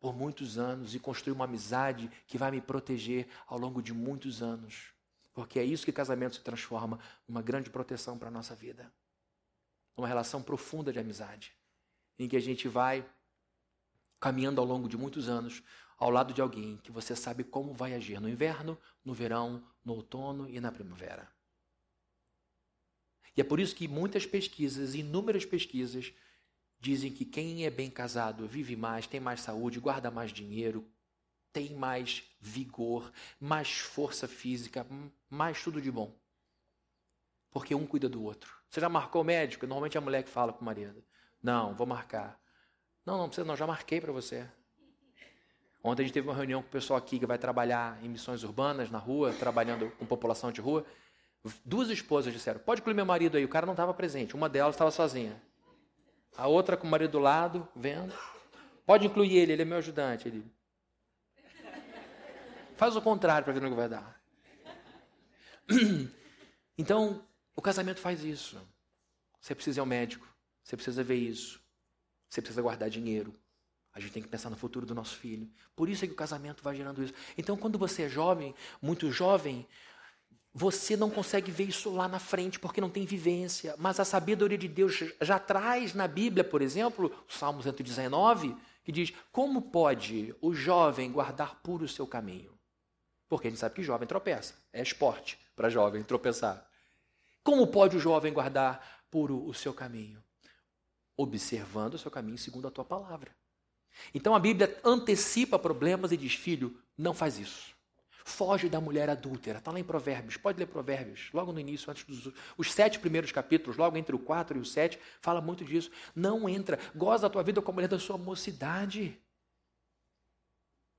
por muitos anos e construir uma amizade que vai me proteger ao longo de muitos anos. Porque é isso que casamento se transforma numa grande proteção para a nossa vida. Uma relação profunda de amizade, em que a gente vai caminhando ao longo de muitos anos ao lado de alguém que você sabe como vai agir no inverno, no verão, no outono e na primavera. E é por isso que muitas pesquisas, inúmeras pesquisas, dizem que quem é bem casado vive mais, tem mais saúde, guarda mais dinheiro, tem mais vigor, mais força física, mais tudo de bom. Porque um cuida do outro. Você já marcou o médico? Normalmente é a mulher que fala para o marido. Não, vou marcar. Não, não precisa, não, já marquei para você. Ontem a gente teve uma reunião com o pessoal aqui que vai trabalhar em missões urbanas, na rua, trabalhando com população de rua. Duas esposas disseram: pode incluir meu marido aí. O cara não estava presente, uma delas estava sozinha. A outra com o marido do lado, vendo. Pode incluir ele, ele é meu ajudante. Ele faz o contrário para ver no que vai dar. Então, o casamento faz isso. Você precisa ir ao médico, você precisa ver isso, você precisa guardar dinheiro, a gente tem que pensar no futuro do nosso filho. Por isso é que o casamento vai gerando isso. Então, quando você é jovem, muito jovem, você não consegue ver isso lá na frente porque não tem vivência. Mas a sabedoria de Deus já traz na Bíblia, por exemplo, o Salmo 119, que diz: Como pode o jovem guardar puro o seu caminho? Porque a gente sabe que jovem tropeça. É esporte para jovem tropeçar. Como pode o jovem guardar puro o seu caminho? Observando o seu caminho segundo a tua palavra. Então a Bíblia antecipa problemas e diz: filho, não faz isso. Foge da mulher adúltera. Está lá em Provérbios. Pode ler Provérbios. Logo no início, antes dos os sete primeiros capítulos, logo entre o 4 e o 7, fala muito disso. Não entra. Goza a tua vida com a mulher da sua mocidade.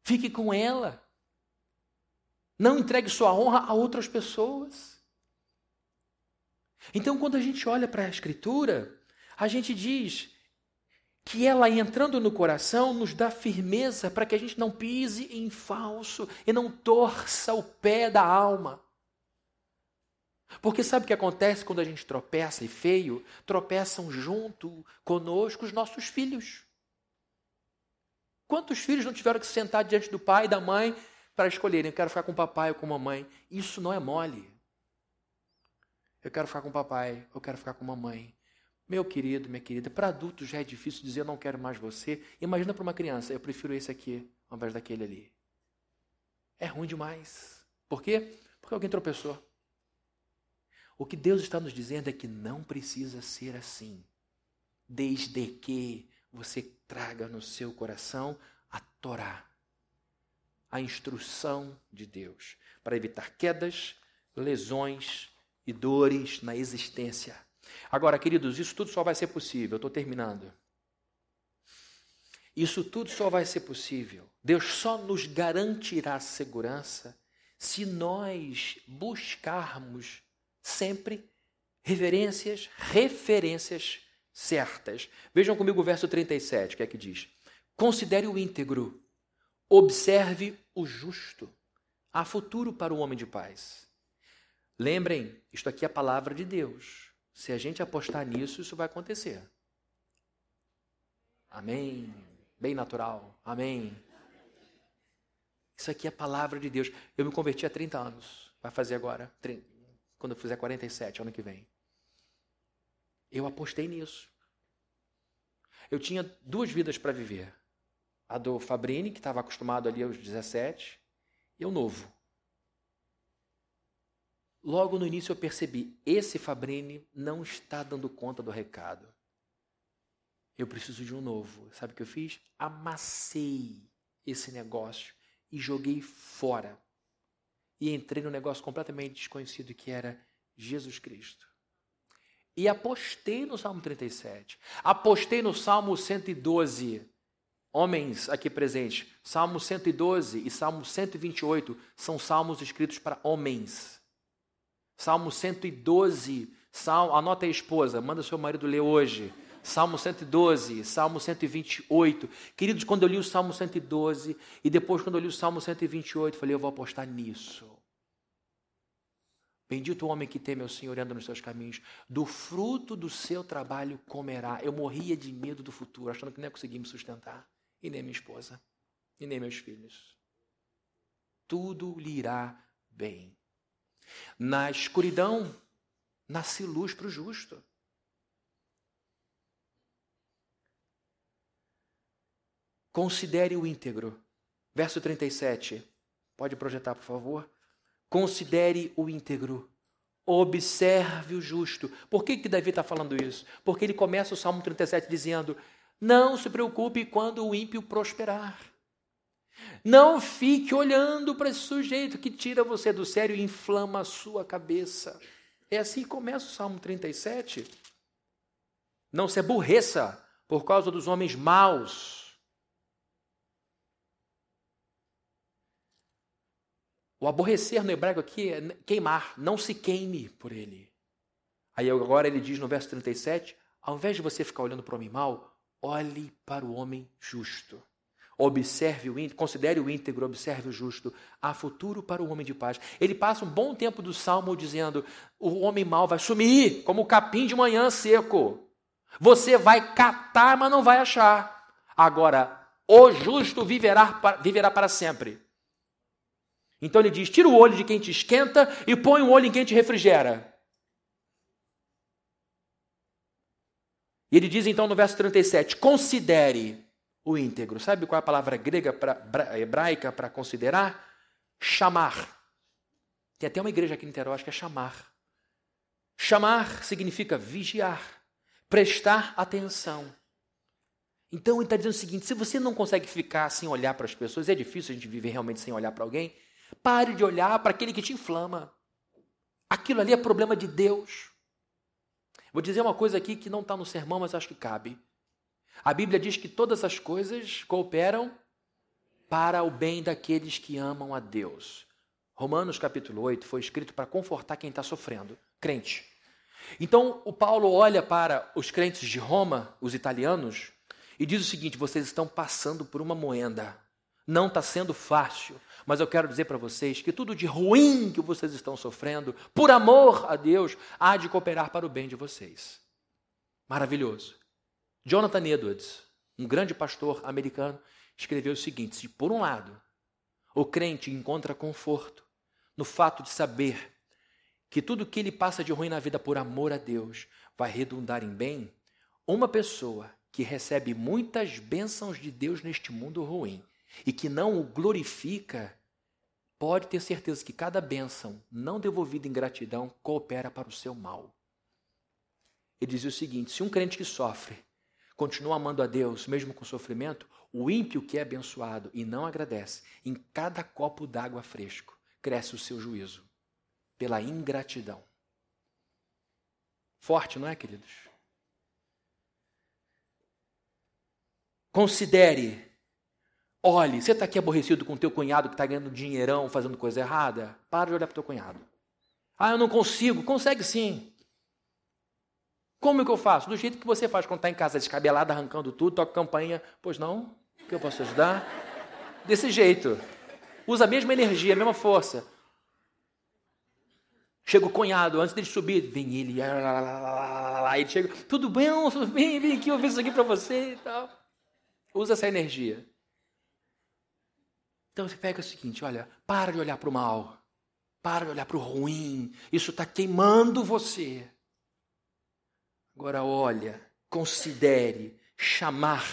Fique com ela. Não entregue sua honra a outras pessoas. Então, quando a gente olha para a Escritura, a gente diz: que ela entrando no coração nos dá firmeza para que a gente não pise em falso e não torça o pé da alma. Porque sabe o que acontece quando a gente tropeça e feio? Tropeçam junto conosco os nossos filhos. Quantos filhos não tiveram que sentar diante do pai e da mãe para escolherem, eu quero ficar com o papai ou com a mamãe? Isso não é mole. Eu quero ficar com o papai, eu quero ficar com a mamãe. Meu querido, minha querida, para adultos já é difícil dizer eu não quero mais você. Imagina para uma criança, eu prefiro esse aqui ao invés daquele ali. É ruim demais. Por quê? Porque alguém tropeçou. O que Deus está nos dizendo é que não precisa ser assim, desde que você traga no seu coração a Torá, a instrução de Deus, para evitar quedas, lesões e dores na existência. Agora, queridos, isso tudo só vai ser possível, estou terminando. Isso tudo só vai ser possível. Deus só nos garantirá segurança se nós buscarmos sempre reverências, referências certas. Vejam comigo o verso 37, que é que diz: Considere o íntegro, observe o justo. Há futuro para o homem de paz. Lembrem, isto aqui é a palavra de Deus. Se a gente apostar nisso, isso vai acontecer. Amém. Bem natural. Amém. Isso aqui é a palavra de Deus. Eu me converti há 30 anos. Vai fazer agora, quando eu fizer 47, ano que vem. Eu apostei nisso. Eu tinha duas vidas para viver. A do Fabrini, que estava acostumado ali aos 17, e o novo. Logo no início eu percebi, esse Fabrini não está dando conta do recado. Eu preciso de um novo. Sabe o que eu fiz? Amassei esse negócio e joguei fora. E entrei num negócio completamente desconhecido que era Jesus Cristo. E apostei no Salmo 37. Apostei no Salmo 112. Homens aqui presentes, Salmo 112 e Salmo 128 são salmos escritos para homens. Salmo 112, Salmo, anota aí, esposa, manda seu marido ler hoje. Salmo 112, Salmo 128. Queridos, quando eu li o Salmo 112 e depois quando eu li o Salmo 128, falei, eu vou apostar nisso. Bendito o homem que teme ao Senhor e anda nos seus caminhos. Do fruto do seu trabalho comerá. Eu morria de medo do futuro, achando que não ia conseguir me sustentar. E nem minha esposa, e nem meus filhos. Tudo lhe irá bem. Na escuridão, nasce luz para o justo. Considere o íntegro. Verso 37. Pode projetar, por favor? Considere o íntegro. Observe o justo. Por que, que Davi está falando isso? Porque ele começa o Salmo 37 dizendo: Não se preocupe quando o ímpio prosperar. Não fique olhando para esse sujeito que tira você do sério e inflama a sua cabeça. É assim que começa o Salmo 37. Não se aborreça por causa dos homens maus. O aborrecer no hebraico aqui é queimar, não se queime por ele. Aí agora ele diz no verso 37, ao invés de você ficar olhando para o homem mau, olhe para o homem justo. Observe o íntegro, considere o íntegro, observe o justo. Há futuro para o homem de paz. Ele passa um bom tempo do salmo dizendo: o homem mau vai sumir como o capim de manhã seco. Você vai catar, mas não vai achar. Agora, o justo viverá, viverá para sempre. Então ele diz: tira o olho de quem te esquenta e põe o olho em quem te refrigera. E ele diz então no verso 37: considere o íntegro. Sabe qual é a palavra grega, pra, hebraica, para considerar? Chamar. Tem até uma igreja aqui em Niterói, que é chamar. Chamar significa vigiar, prestar atenção. Então ele está dizendo o seguinte: se você não consegue ficar sem olhar para as pessoas, é difícil a gente viver realmente sem olhar para alguém, pare de olhar para aquele que te inflama. Aquilo ali é problema de Deus. Vou dizer uma coisa aqui que não está no sermão, mas acho que cabe. A Bíblia diz que todas as coisas cooperam para o bem daqueles que amam a Deus. Romanos capítulo 8 foi escrito para confortar quem está sofrendo, crente. Então o Paulo olha para os crentes de Roma, os italianos, e diz o seguinte: vocês estão passando por uma moenda. Não está sendo fácil, mas eu quero dizer para vocês que tudo de ruim que vocês estão sofrendo, por amor a Deus, há de cooperar para o bem de vocês. Maravilhoso. Jonathan Edwards, um grande pastor americano, escreveu o seguinte: se por um lado o crente encontra conforto no fato de saber que tudo que ele passa de ruim na vida por amor a Deus vai redundar em bem, uma pessoa que recebe muitas bênçãos de Deus neste mundo ruim e que não o glorifica, pode ter certeza que cada bênção não devolvida em gratidão coopera para o seu mal. Ele dizia o seguinte: se um crente que sofre continua amando a Deus, mesmo com sofrimento, o ímpio que é abençoado e não agradece, em cada copo d'água fresco, cresce o seu juízo pela ingratidão. Forte, não é, queridos? Considere, olhe, você está aqui aborrecido com o teu cunhado que está ganhando dinheirão fazendo coisa errada? Para de olhar para o teu cunhado. Ah, eu não consigo. Consegue sim. Como que eu faço? Do jeito que você faz quando está em casa descabelado, arrancando tudo, toca campainha. Pois não? Que eu posso ajudar? Desse jeito. Usa a mesma energia, a mesma força. Chega o cunhado, antes dele subir, vem ele, ele chega, tudo bem, tudo bem, vem aqui, eu fiz isso aqui para você e tal. Usa essa energia. Então você pega o seguinte, olha, para de olhar para o mal, para de olhar para o ruim, isso está queimando você. Agora olha, considere, chamar,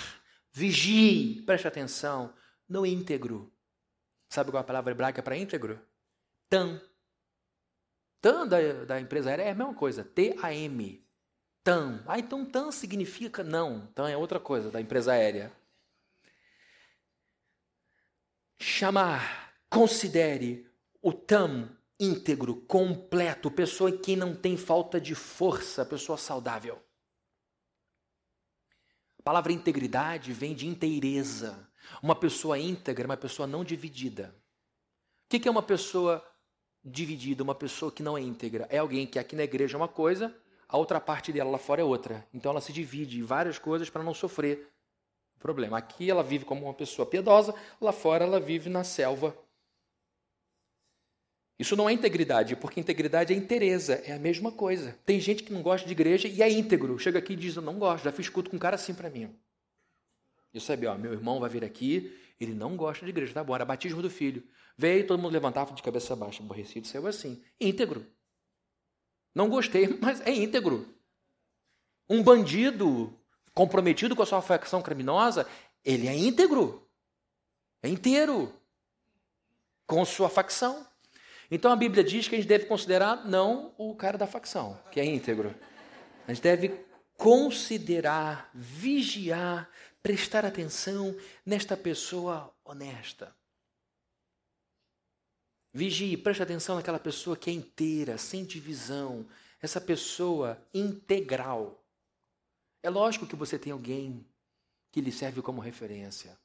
vigie, preste atenção, no íntegro. Sabe qual é a palavra hebraica para íntegro? Tam. TAM da, da empresa aérea é a mesma coisa, T-A-M. TAM. Ah, então TAM significa não. TAM é outra coisa da empresa aérea. Chamar, considere o TAM íntegro, completo, pessoa em quem não tem falta de força, pessoa saudável. A palavra integridade vem de inteireza. Uma pessoa íntegra é uma pessoa não dividida. O que é uma pessoa dividida, uma pessoa que não é íntegra. É alguém que aqui na igreja é uma coisa, a outra parte dela lá fora é outra. Então ela se divide em várias coisas para não sofrer problema. Aqui ela vive como uma pessoa piedosa, lá fora ela vive na selva. Isso não é integridade, porque integridade é interesa, é a mesma coisa. Tem gente que não gosta de igreja e é íntegro. Chega aqui e diz: Eu não gosto, já fiz culto com um cara assim para mim. Eu sabia, ó, meu irmão vai vir aqui, ele não gosta de igreja, tá bom, era batismo do filho. Veio, todo mundo levantava de cabeça baixa, aborrecido, saiu assim, íntegro. Não gostei, mas é íntegro. Um bandido comprometido com a sua facção criminosa, ele é íntegro. É inteiro. Com sua facção. Então a Bíblia diz que a gente deve considerar não o cara da facção, que é íntegro. A gente deve considerar, vigiar, prestar atenção nesta pessoa honesta. Vigie, preste atenção naquela pessoa que é inteira, sem divisão, essa pessoa integral. É lógico que você tem alguém que lhe serve como referência.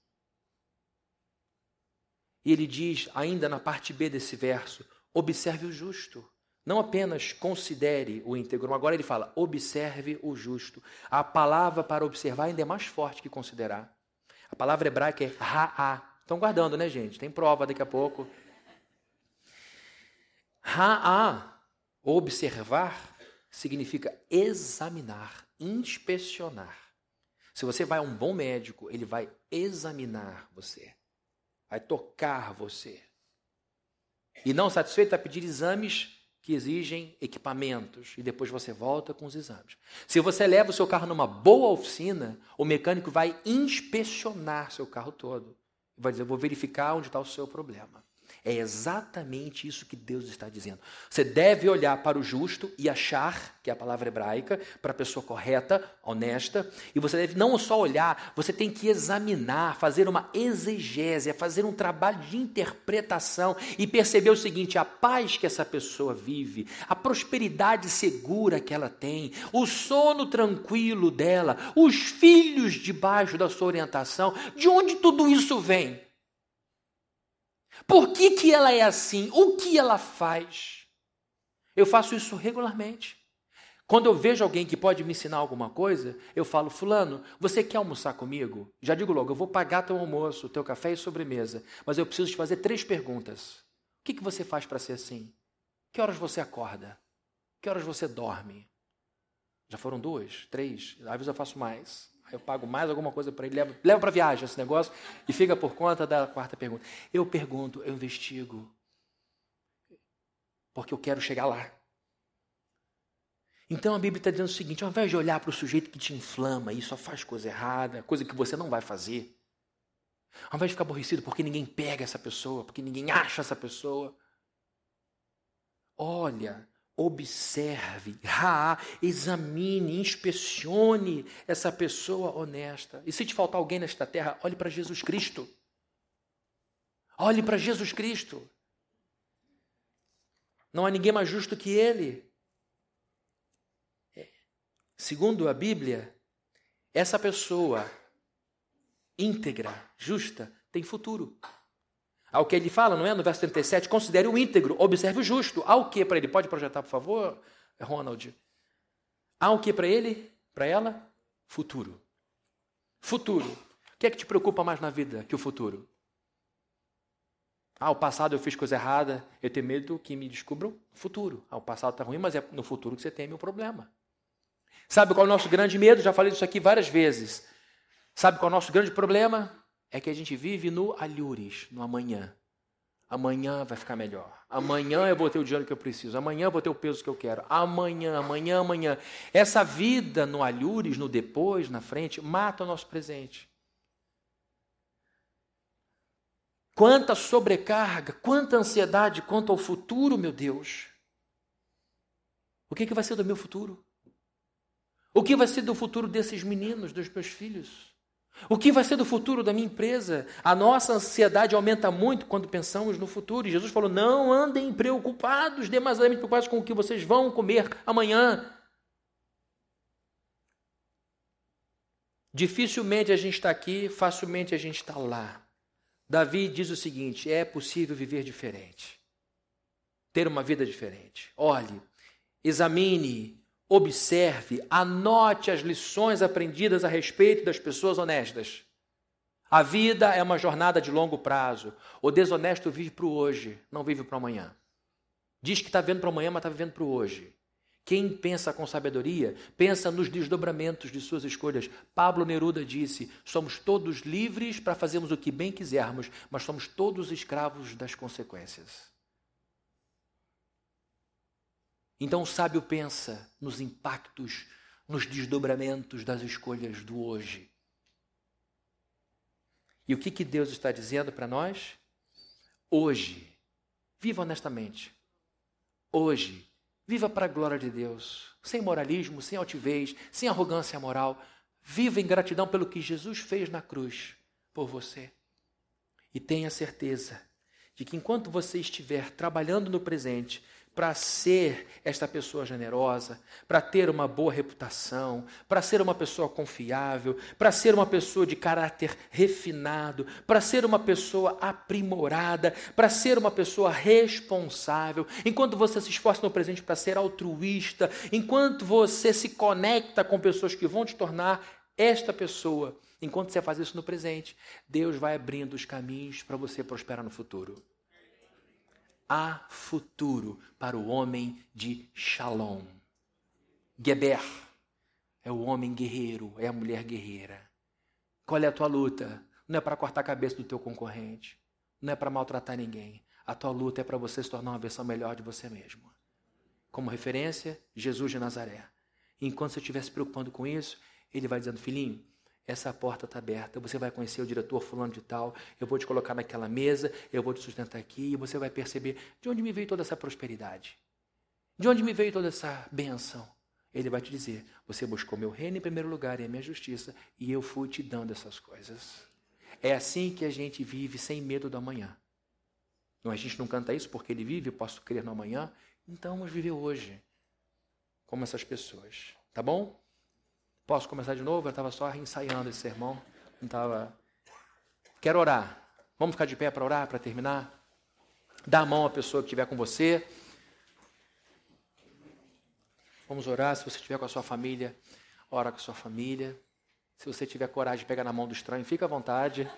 E ele diz, ainda na parte B desse verso, observe o justo. Não apenas considere o íntegro, agora ele fala, observe o justo. A palavra para observar ainda é mais forte que considerar. A palavra hebraica é ra'a. Estão guardando, né, gente? Tem prova daqui a pouco. Ra'a, observar, significa examinar, inspecionar. Se você vai a um bom médico, ele vai examinar você, vai tocar você. E não satisfeito, vai pedir exames que exigem equipamentos e depois você volta com os exames. Se você leva o seu carro numa boa oficina, o mecânico vai inspecionar seu carro todo. Vai dizer, vou verificar onde está o seu problema. É exatamente isso que Deus está dizendo. Você deve olhar para o justo e achar, que é a palavra hebraica, para a pessoa correta, honesta, e você deve não só olhar, você tem que examinar, fazer uma exegese, fazer um trabalho de interpretação e perceber o seguinte: a paz que essa pessoa vive, a prosperidade segura que ela tem, o sono tranquilo dela, os filhos debaixo da sua orientação, de onde tudo isso vem? Por que, que ela é assim? O que ela faz? Eu faço isso regularmente. Quando eu vejo alguém que pode me ensinar alguma coisa, eu falo, Fulano, você quer almoçar comigo? Já digo logo, eu vou pagar teu almoço, teu café e sobremesa, mas eu preciso te fazer três perguntas. O que, que você faz para ser assim? Que horas você acorda? Que horas você dorme? Já foram duas, três, às vezes eu faço mais. Eu pago mais alguma coisa para ele, leva, leva para viagem esse negócio e fica por conta da quarta pergunta. Eu pergunto, eu investigo, porque eu quero chegar lá. Então a Bíblia está dizendo o seguinte: ao invés de olhar para o sujeito que te inflama e só faz coisa errada, coisa que você não vai fazer, ao invés de ficar aborrecido porque ninguém pega essa pessoa, porque ninguém acha essa pessoa, olha, observe, ah, examine, inspecione essa pessoa honesta. E se te faltar alguém nesta terra, olhe para Jesus Cristo. Olhe para Jesus Cristo. Não há ninguém mais justo que Ele. É. Segundo a Bíblia, essa pessoa íntegra, justa, tem futuro. Ao que ele fala, não é? No verso 37, considere o íntegro, observe o justo. Há o que para ele? Pode projetar, por favor, Ronald? Há o que para ele? Para ela? Futuro. Futuro. O que é que te preocupa mais na vida que o futuro? Ah, o passado eu fiz coisa errada, eu tenho medo que me descubram o futuro. Ah, o passado está ruim, mas é no futuro que você teme o problema. Sabe qual é o nosso grande medo? Já falei disso aqui várias vezes. Sabe qual é o nosso grande problema? É que a gente vive no alhures, no amanhã. Amanhã vai ficar melhor. Amanhã eu vou ter o dinheiro que eu preciso. Amanhã eu vou ter o peso que eu quero. Amanhã, amanhã, amanhã. Essa vida no alhures, no depois, na frente, mata o nosso presente. Quanta sobrecarga, quanta ansiedade quanto ao futuro, meu Deus. O que, que vai ser do meu futuro? O que vai ser do futuro desses meninos, dos meus filhos? O que vai ser do futuro da minha empresa? A nossa ansiedade aumenta muito quando pensamos no futuro. E Jesus falou: não andem preocupados, demasiadamente preocupados com o que vocês vão comer amanhã. Dificilmente a gente está aqui, facilmente a gente está lá. Davi diz o seguinte: é possível viver diferente, ter uma vida diferente. Olhe, examine, observe, anote as lições aprendidas a respeito das pessoas honestas. A vida é uma jornada de longo prazo. O desonesto vive para o hoje, não vive para o amanhã. Diz que está vendo para o amanhã, mas está vivendo para o hoje. Quem pensa com sabedoria, pensa nos desdobramentos de suas escolhas. Pablo Neruda disse: somos todos livres para fazermos o que bem quisermos, mas somos todos escravos das consequências. Então o sábio pensa nos impactos, nos desdobramentos das escolhas do hoje. E o que, que Deus está dizendo para nós? Hoje, viva honestamente. Hoje, Viva para a glória de Deus, sem moralismo, sem altivez, sem arrogância moral. Viva em gratidão pelo que Jesus fez na cruz por você. E tenha certeza de que enquanto você estiver trabalhando no presente, para ser esta pessoa generosa, para ter uma boa reputação, para ser uma pessoa confiável, para ser uma pessoa de caráter refinado, para ser uma pessoa aprimorada, para ser uma pessoa responsável. Enquanto você se esforça no presente para ser altruísta, enquanto você se conecta com pessoas que vão te tornar esta pessoa, enquanto você faz isso no presente, Deus vai abrindo os caminhos para você prosperar no futuro há futuro para o homem de Shalom. Geber é o homem guerreiro, é a mulher guerreira. Qual é a tua luta? Não é para cortar a cabeça do teu concorrente, não é para maltratar ninguém. A tua luta é para você se tornar uma versão melhor de você mesmo. Como referência, Jesus de Nazaré. Enquanto você estiver se preocupando com isso, ele vai dizendo: Filhinho, essa porta está aberta, você vai conhecer o diretor fulano de tal, eu vou te colocar naquela mesa, eu vou te sustentar aqui, e você vai perceber de onde me veio toda essa prosperidade. De onde me veio toda essa benção? Ele vai te dizer: você buscou meu reino em primeiro lugar e a minha justiça, e eu fui te dando essas coisas. É assim que a gente vive sem medo do amanhã. Não, a gente não canta isso porque ele vive, eu posso crer no amanhã. Então vamos viver hoje, como essas pessoas. Tá bom? Posso começar de novo? Eu estava só ensaiando esse sermão. Não tava... Quero orar. Vamos ficar de pé para orar, para terminar? Dá a mão à pessoa que estiver com você. Vamos orar. Se você estiver com a sua família, ora com a sua família. Se você tiver coragem de pegar na mão do estranho, fica à vontade.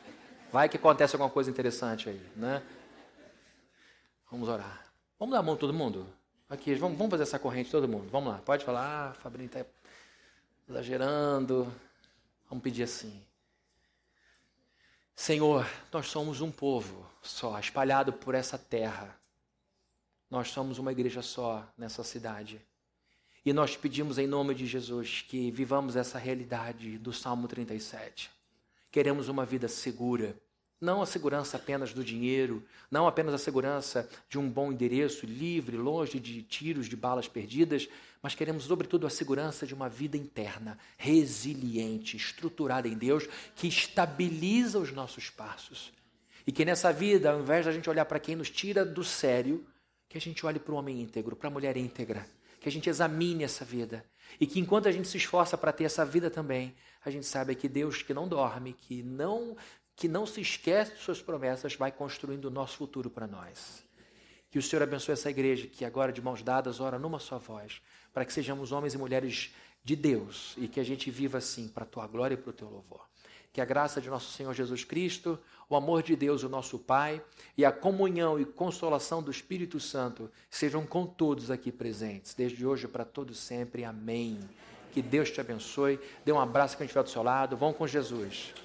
Vai que acontece alguma coisa interessante aí, né? Vamos orar. Vamos dar a mão todo mundo? Aqui, vamos, vamos fazer essa corrente todo mundo. Vamos lá. Pode falar, ah, está exagerando. Vamos pedir assim. Senhor, nós somos um povo só, espalhado por essa terra. Nós somos uma igreja só nessa cidade. E nós pedimos em nome de Jesus que vivamos essa realidade do Salmo 37. Queremos uma vida segura, não a segurança apenas do dinheiro, não apenas a segurança de um bom endereço, livre, longe de tiros, de balas perdidas, mas queremos, sobretudo, a segurança de uma vida interna, resiliente, estruturada em Deus, que estabiliza os nossos passos. E que nessa vida, ao invés de a gente olhar para quem nos tira do sério, que a gente olhe para o homem íntegro, para a mulher íntegra, que a gente examine essa vida. E que enquanto a gente se esforça para ter essa vida também, a gente sabe que Deus que não dorme, que não que não se esquece de suas promessas, vai construindo o nosso futuro para nós. Que o Senhor abençoe essa igreja que agora, de mãos dadas, ora numa só voz, para que sejamos homens e mulheres de Deus e que a gente viva assim para a tua glória e para o teu louvor. Que a graça de nosso Senhor Jesus Cristo, o amor de Deus, o nosso Pai, e a comunhão e consolação do Espírito Santo sejam com todos aqui presentes, desde hoje para todos sempre. Amém. Que Deus te abençoe. Dê um abraço quem estiver do seu lado. Vão com Jesus.